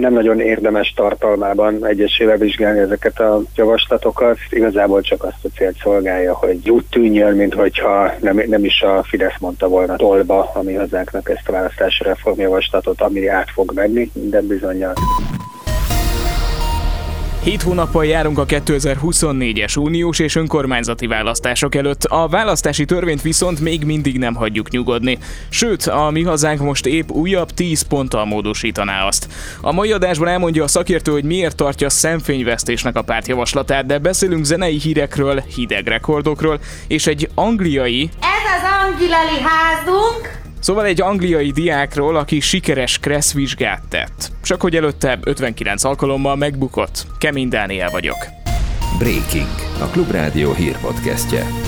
Nem nagyon érdemes tartalmában egyesével vizsgálni ezeket a javaslatokat. Igazából csak azt a célt szolgálja, hogy úgy tűnjön, mint hogyha nem, nem is a Fidesz mondta volna tolba, ami hazánknak ezt a választási reformjavaslatot, ami át fog menni, de bizonyal. Hét hónappal járunk a 2024-es uniós és önkormányzati választások előtt. A választási törvényt viszont még mindig nem hagyjuk nyugodni. Sőt, a mi hazánk most épp újabb 10 ponttal módosítaná azt. A mai adásban elmondja a szakértő, hogy miért tartja szemfényvesztésnek a pártjavaslatát, de beszélünk zenei hírekről, hideg rekordokról, és egy angliai... Ez az angilali házunk, Szóval egy angliai diákról, aki sikeres kressz vizsgát tett. Csak hogy előtte 59 alkalommal megbukott. Kemény Dániel vagyok. Breaking, a Klubrádió hírpodcastje.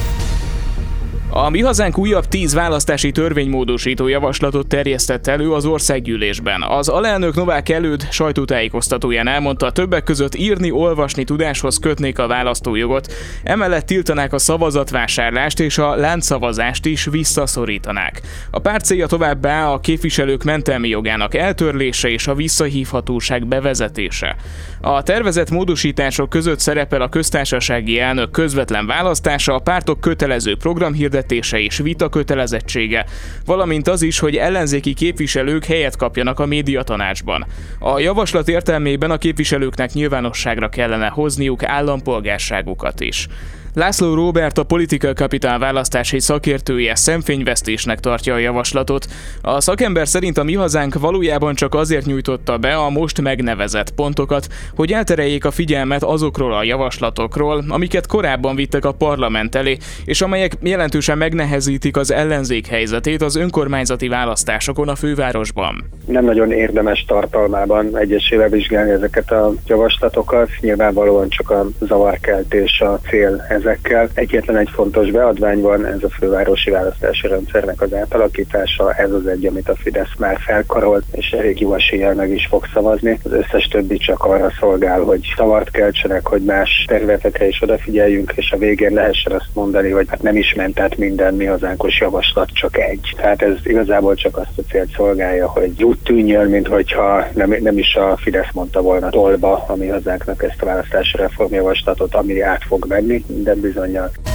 A Mi Hazánk újabb tíz választási törvénymódosító javaslatot terjesztett elő az országgyűlésben. Az alelnök Novák előd sajtótájékoztatóján elmondta, többek között írni, olvasni tudáshoz kötnék a választójogot, emellett tiltanák a szavazatvásárlást és a láncszavazást is visszaszorítanák. A párt célja továbbá a képviselők mentelmi jogának eltörlése és a visszahívhatóság bevezetése. A tervezett módosítások között szerepel a köztársasági elnök közvetlen választása, a pártok kötelező programhirdetése, vezetése és vita kötelezettsége, valamint az is, hogy ellenzéki képviselők helyet kapjanak a médiatanácsban. A javaslat értelmében a képviselőknek nyilvánosságra kellene hozniuk állampolgárságukat is. László Róbert a Political Capital választási szakértője szemfényvesztésnek tartja a javaslatot. A szakember szerint a mi hazánk valójában csak azért nyújtotta be a most megnevezett pontokat, hogy eltereljék a figyelmet azokról a javaslatokról, amiket korábban vittek a parlament elé, és amelyek jelentősen megnehezítik az ellenzék helyzetét az önkormányzati választásokon a fővárosban. Nem nagyon érdemes tartalmában egyesével vizsgálni ezeket a javaslatokat, nyilvánvalóan csak a zavarkeltés a cél ezekkel. Egyetlen egy fontos beadvány van, ez a fővárosi választási rendszernek az átalakítása, ez az egy, amit a Fidesz már felkarolt, és elég jó eséllyel meg is fog szavazni. Az összes többi csak arra szolgál, hogy szavart keltsenek, hogy más területekre is odafigyeljünk, és a végén lehessen azt mondani, hogy hát nem is ment át minden mi hazánkos javaslat, csak egy. Tehát ez igazából csak azt a célt szolgálja, hogy úgy tűnjön, mint hogyha nem, nem is a Fidesz mondta volna tolba, ami hazánknak ezt a választási reformjavaslatot, ami át fog menni, de minden bizonyal.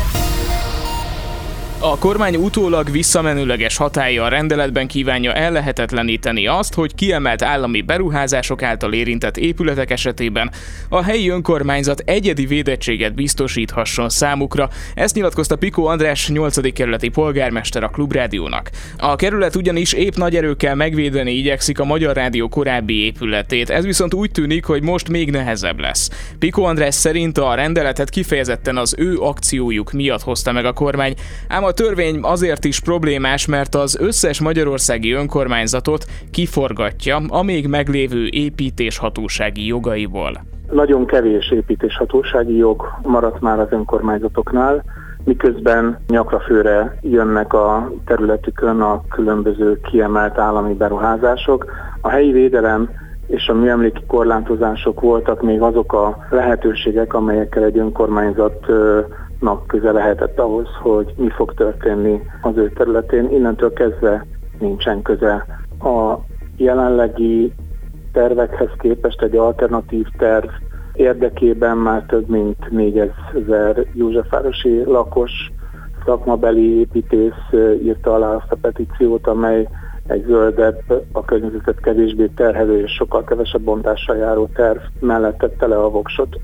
A kormány utólag visszamenőleges hatája a rendeletben kívánja ellehetetleníteni azt, hogy kiemelt állami beruházások által érintett épületek esetében a helyi önkormányzat egyedi védettséget biztosíthasson számukra. Ezt nyilatkozta Piko András 8. kerületi polgármester a Klubrádiónak. A kerület ugyanis épp nagy erőkkel megvédeni igyekszik a Magyar Rádió korábbi épületét, ez viszont úgy tűnik, hogy most még nehezebb lesz. Piko András szerint a rendeletet kifejezetten az ő akciójuk miatt hozta meg a kormány, ám a törvény azért is problémás, mert az összes magyarországi önkormányzatot kiforgatja a még meglévő építéshatósági jogaiból. Nagyon kevés építéshatósági jog maradt már az önkormányzatoknál, miközben nyakrafőre jönnek a területükön a különböző kiemelt állami beruházások. A helyi védelem és a műemléki korlátozások voltak még azok a lehetőségek, amelyekkel egy önkormányzat nap köze lehetett ahhoz, hogy mi fog történni az ő területén. Innentől kezdve nincsen köze. A jelenlegi tervekhez képest egy alternatív terv érdekében már több mint 4000 Józsefvárosi lakos szakmabeli építész írta alá azt a petíciót, amely egy zöldebb, a környezetet kevésbé terhelő és sokkal kevesebb bontással járó terv mellett tette le a voksot.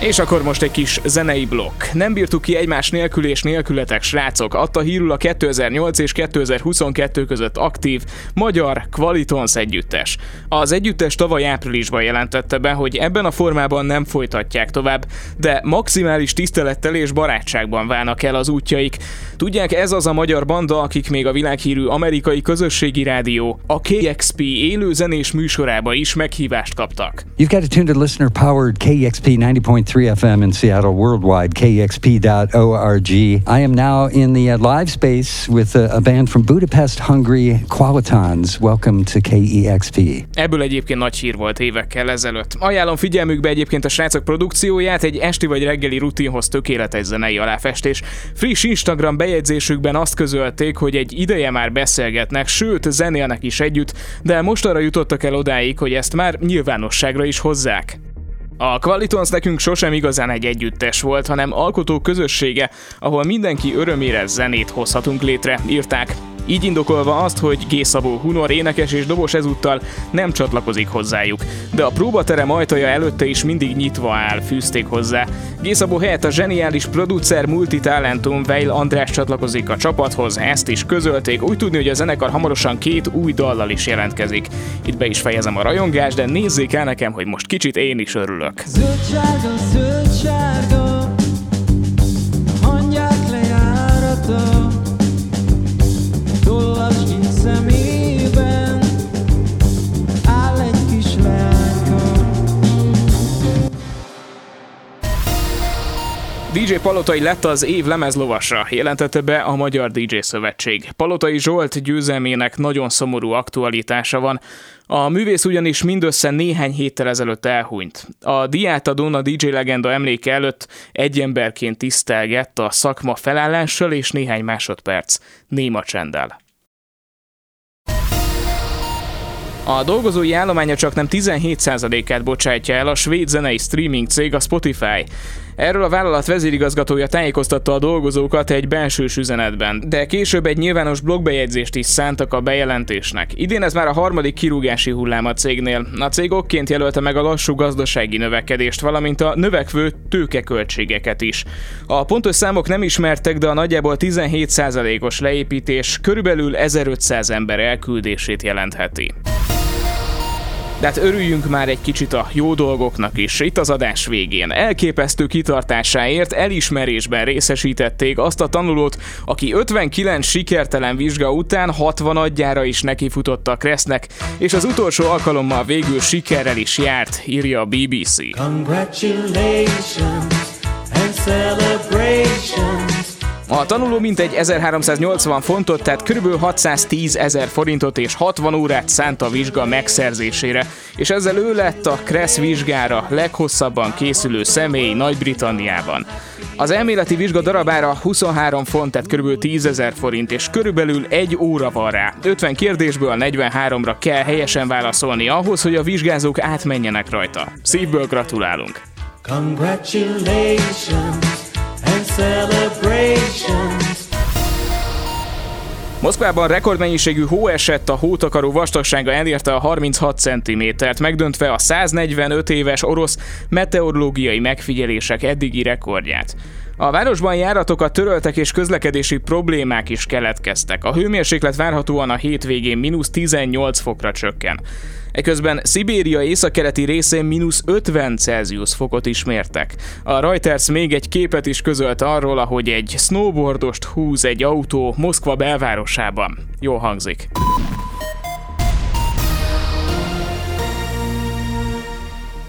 És akkor most egy kis zenei blokk. Nem bírtuk ki egymás nélkül és nélkületek srácok. Adta hírul a 2008 és 2022 között aktív magyar Qualitons együttes. Az együttes tavaly áprilisban jelentette be, hogy ebben a formában nem folytatják tovább, de maximális tisztelettel és barátságban válnak el az útjaik. Tudják, ez az a magyar banda, akik még a világhírű amerikai közösségi rádió, a KXP élő zenés műsorába is meghívást kaptak. You've got a tuned listener powered KXP 90.3 100.3 FM in Seattle, worldwide, kexp.org. I am now in the uh, live space with a, a, band from Budapest, Hungary, Qualitons. Welcome to KEXP. Ebből egyébként nagy hír volt évekkel ezelőtt. Ajánlom figyelmükbe egyébként a srácok produkcióját, egy esti vagy reggeli rutinhoz tökéletes zenei aláfestés. Friss Instagram bejegyzésükben azt közölték, hogy egy ideje már beszélgetnek, sőt zenélnek is együtt, de most arra jutottak el odáig, hogy ezt már nyilvánosságra is hozzák. A Qualitons nekünk sosem igazán egy együttes volt, hanem alkotó közössége, ahol mindenki örömére zenét hozhatunk létre, írták. Így indokolva azt, hogy G. Szabó Hunor énekes és dobos ezúttal nem csatlakozik hozzájuk. De a próbaterem ajtaja előtte is mindig nyitva áll, fűzték hozzá. G. Szabó helyett a zseniális producer multitalentum Veil András csatlakozik a csapathoz, ezt is közölték, úgy tudni, hogy a zenekar hamarosan két új dallal is jelentkezik. Itt be is fejezem a rajongást, de nézzék el nekem, hogy most kicsit én is örülök. Zöld sárga, Palotai lett az év lemezlovasa, jelentette be a Magyar DJ Szövetség. Palotai Zsolt győzelmének nagyon szomorú aktualitása van. A művész ugyanis mindössze néhány héttel ezelőtt elhunyt. A diátadón a DJ legenda emléke előtt egy emberként tisztelgett a szakma felállással és néhány másodperc néma csenddel. A dolgozói állománya csak nem 17%-át bocsátja el a svéd zenei streaming cég a Spotify. Erről a vállalat vezérigazgatója tájékoztatta a dolgozókat egy belsős üzenetben, de később egy nyilvános blogbejegyzést is szántak a bejelentésnek. Idén ez már a harmadik kirúgási hullám a cégnél. A cég okként jelölte meg a lassú gazdasági növekedést, valamint a növekvő tőkeköltségeket is. A pontos számok nem ismertek, de a nagyjából 17%-os leépítés körülbelül 1500 ember elküldését jelentheti. De hát örüljünk már egy kicsit a jó dolgoknak is. Itt az adás végén elképesztő kitartásáért elismerésben részesítették azt a tanulót, aki 59 sikertelen vizsga után 60 adjára is nekifutott a Kresznek, és az utolsó alkalommal végül sikerrel is járt, írja a BBC. Congratulations and a tanuló mintegy 1380 fontot, tehát kb. 610 ezer forintot és 60 órát szánt a vizsga megszerzésére, és ezzel ő lett a Kressz vizsgára leghosszabban készülő személy Nagy-Britanniában. Az elméleti vizsga darabára 23 font, tehát kb. 10 ezer forint, és körülbelül egy óra van rá. 50 kérdésből 43-ra kell helyesen válaszolni ahhoz, hogy a vizsgázók átmenjenek rajta. Szívből gratulálunk! Congratulations! Moszkvában rekordmennyiségű hó esett, a hótakaró vastagsága elérte a 36 cm-t, megdöntve a 145 éves orosz meteorológiai megfigyelések eddigi rekordját. A városban járatokat töröltek és közlekedési problémák is keletkeztek. A hőmérséklet várhatóan a hétvégén mínusz 18 fokra csökken. Eközben Szibéria északkeleti részén mínusz 50 Celsius fokot is mértek. A Reuters még egy képet is közölt arról, ahogy egy snowboardost húz egy autó Moszkva belvárosában. Jó hangzik.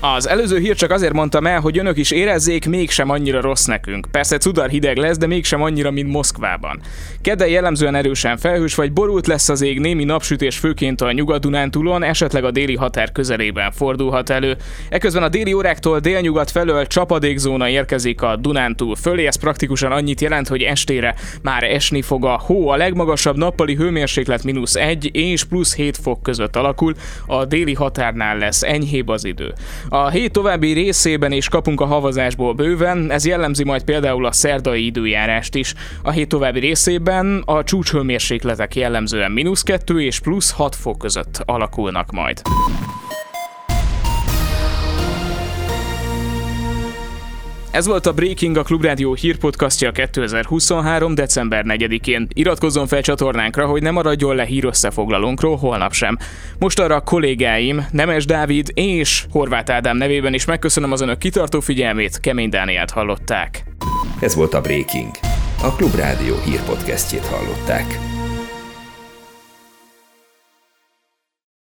Az előző hír csak azért mondtam el, hogy önök is érezzék, mégsem annyira rossz nekünk. Persze cudar hideg lesz, de mégsem annyira, mint Moszkvában. Kedden jellemzően erősen felhős vagy borult lesz az ég, némi napsütés főként a Nyugat-Dunántúlon, esetleg a déli határ közelében fordulhat elő. Eközben a déli óráktól délnyugat felől csapadékzóna érkezik a Dunántúl fölé, ez praktikusan annyit jelent, hogy estére már esni fog a hó. A legmagasabb nappali hőmérséklet mínusz 1 és plusz 7 fok között alakul, a déli határnál lesz enyhébb az idő. A hét további részében is kapunk a havazásból bőven, ez jellemzi majd például a szerdai időjárást is. A hét további részében a csúcshőmérsékletek jellemzően mínusz 2 és plusz 6 fok között alakulnak majd. Ez volt a Breaking, a Klubrádió hírpodcastja 2023. december 4-én. Iratkozzon fel csatornánkra, hogy ne maradjon le hír összefoglalónkról holnap sem. Most arra a kollégáim, Nemes Dávid és Horváth Ádám nevében is megköszönöm az önök kitartó figyelmét, Kemény Dániát hallották. Ez volt a Breaking. A Klubrádió hírpodcastjét hallották.